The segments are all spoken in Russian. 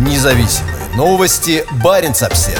Независимые новости. Барин обсерва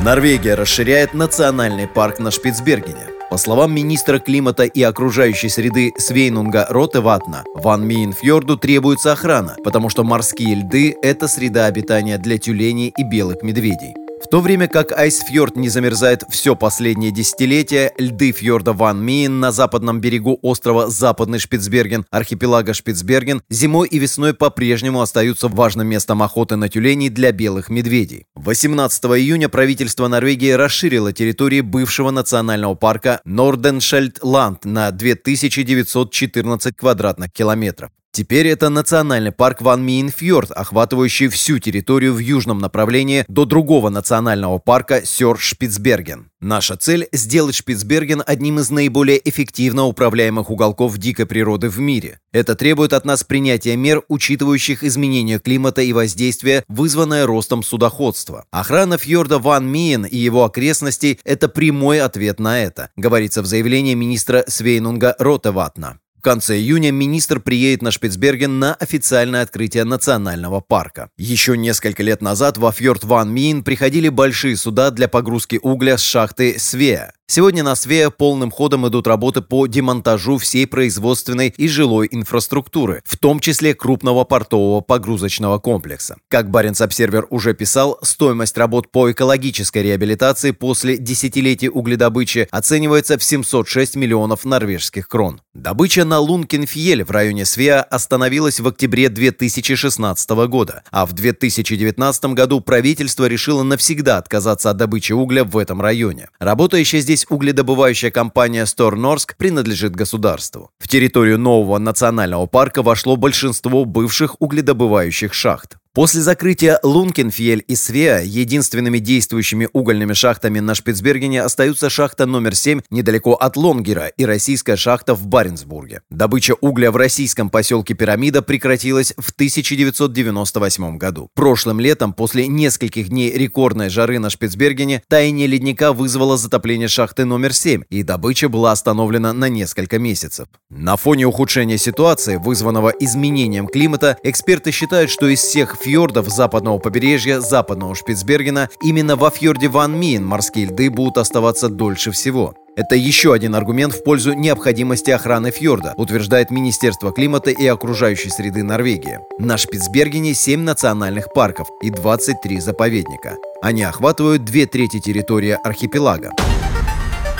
Норвегия расширяет национальный парк на Шпицбергене. По словам министра климата и окружающей среды Свейнунга Ротеватна, Ван Миенфьорду требуется охрана, потому что морские льды – это среда обитания для тюленей и белых медведей. В то время как Айсфьорд не замерзает все последнее десятилетие, льды фьорда Ван Миен на западном берегу острова Западный Шпицберген, архипелага Шпицберген, зимой и весной по-прежнему остаются важным местом охоты на тюленей для белых медведей. 18 июня правительство Норвегии расширило территории бывшего национального парка Норденшельд-Ланд на 2914 квадратных километров. Теперь это национальный парк Ван Миенфьорд, охватывающий всю территорию в южном направлении до другого национального парка Сёр-Шпицберген. Наша цель – сделать Шпицберген одним из наиболее эффективно управляемых уголков дикой природы в мире. Это требует от нас принятия мер, учитывающих изменения климата и воздействия, вызванное ростом судоходства. Охрана фьорда Ван Миен и его окрестностей – это прямой ответ на это, говорится в заявлении министра Свейнунга Ротеватна. В конце июня министр приедет на Шпицберген на официальное открытие национального парка. Еще несколько лет назад во фьорд Ван Мин приходили большие суда для погрузки угля с шахты Свея. Сегодня на Свея полным ходом идут работы по демонтажу всей производственной и жилой инфраструктуры, в том числе крупного портового погрузочного комплекса. Как Баренц-Обсервер уже писал, стоимость работ по экологической реабилитации после десятилетий угледобычи оценивается в 706 миллионов норвежских крон. Добыча на Лункенфьеле в районе Свея остановилась в октябре 2016 года, а в 2019 году правительство решило навсегда отказаться от добычи угля в этом районе. Работающая здесь угледобывающая компания Сторнорск принадлежит государству. В территорию нового национального парка вошло большинство бывших угледобывающих шахт. После закрытия Лункенфьель и Свеа единственными действующими угольными шахтами на Шпицбергене остаются шахта номер 7 недалеко от Лонгера и российская шахта в Баренцбурге. Добыча угля в российском поселке Пирамида прекратилась в 1998 году. Прошлым летом, после нескольких дней рекордной жары на Шпицбергене, таяние ледника вызвало затопление шахты номер 7, и добыча была остановлена на несколько месяцев. На фоне ухудшения ситуации, вызванного изменением климата, эксперты считают, что из всех фьордов западного побережья западного Шпицбергена именно во фьорде Ван Миен морские льды будут оставаться дольше всего. Это еще один аргумент в пользу необходимости охраны фьорда, утверждает Министерство климата и окружающей среды Норвегии. На Шпицбергене 7 национальных парков и 23 заповедника. Они охватывают две трети территории архипелага.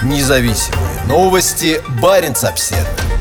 Независимые новости. Барин обседный.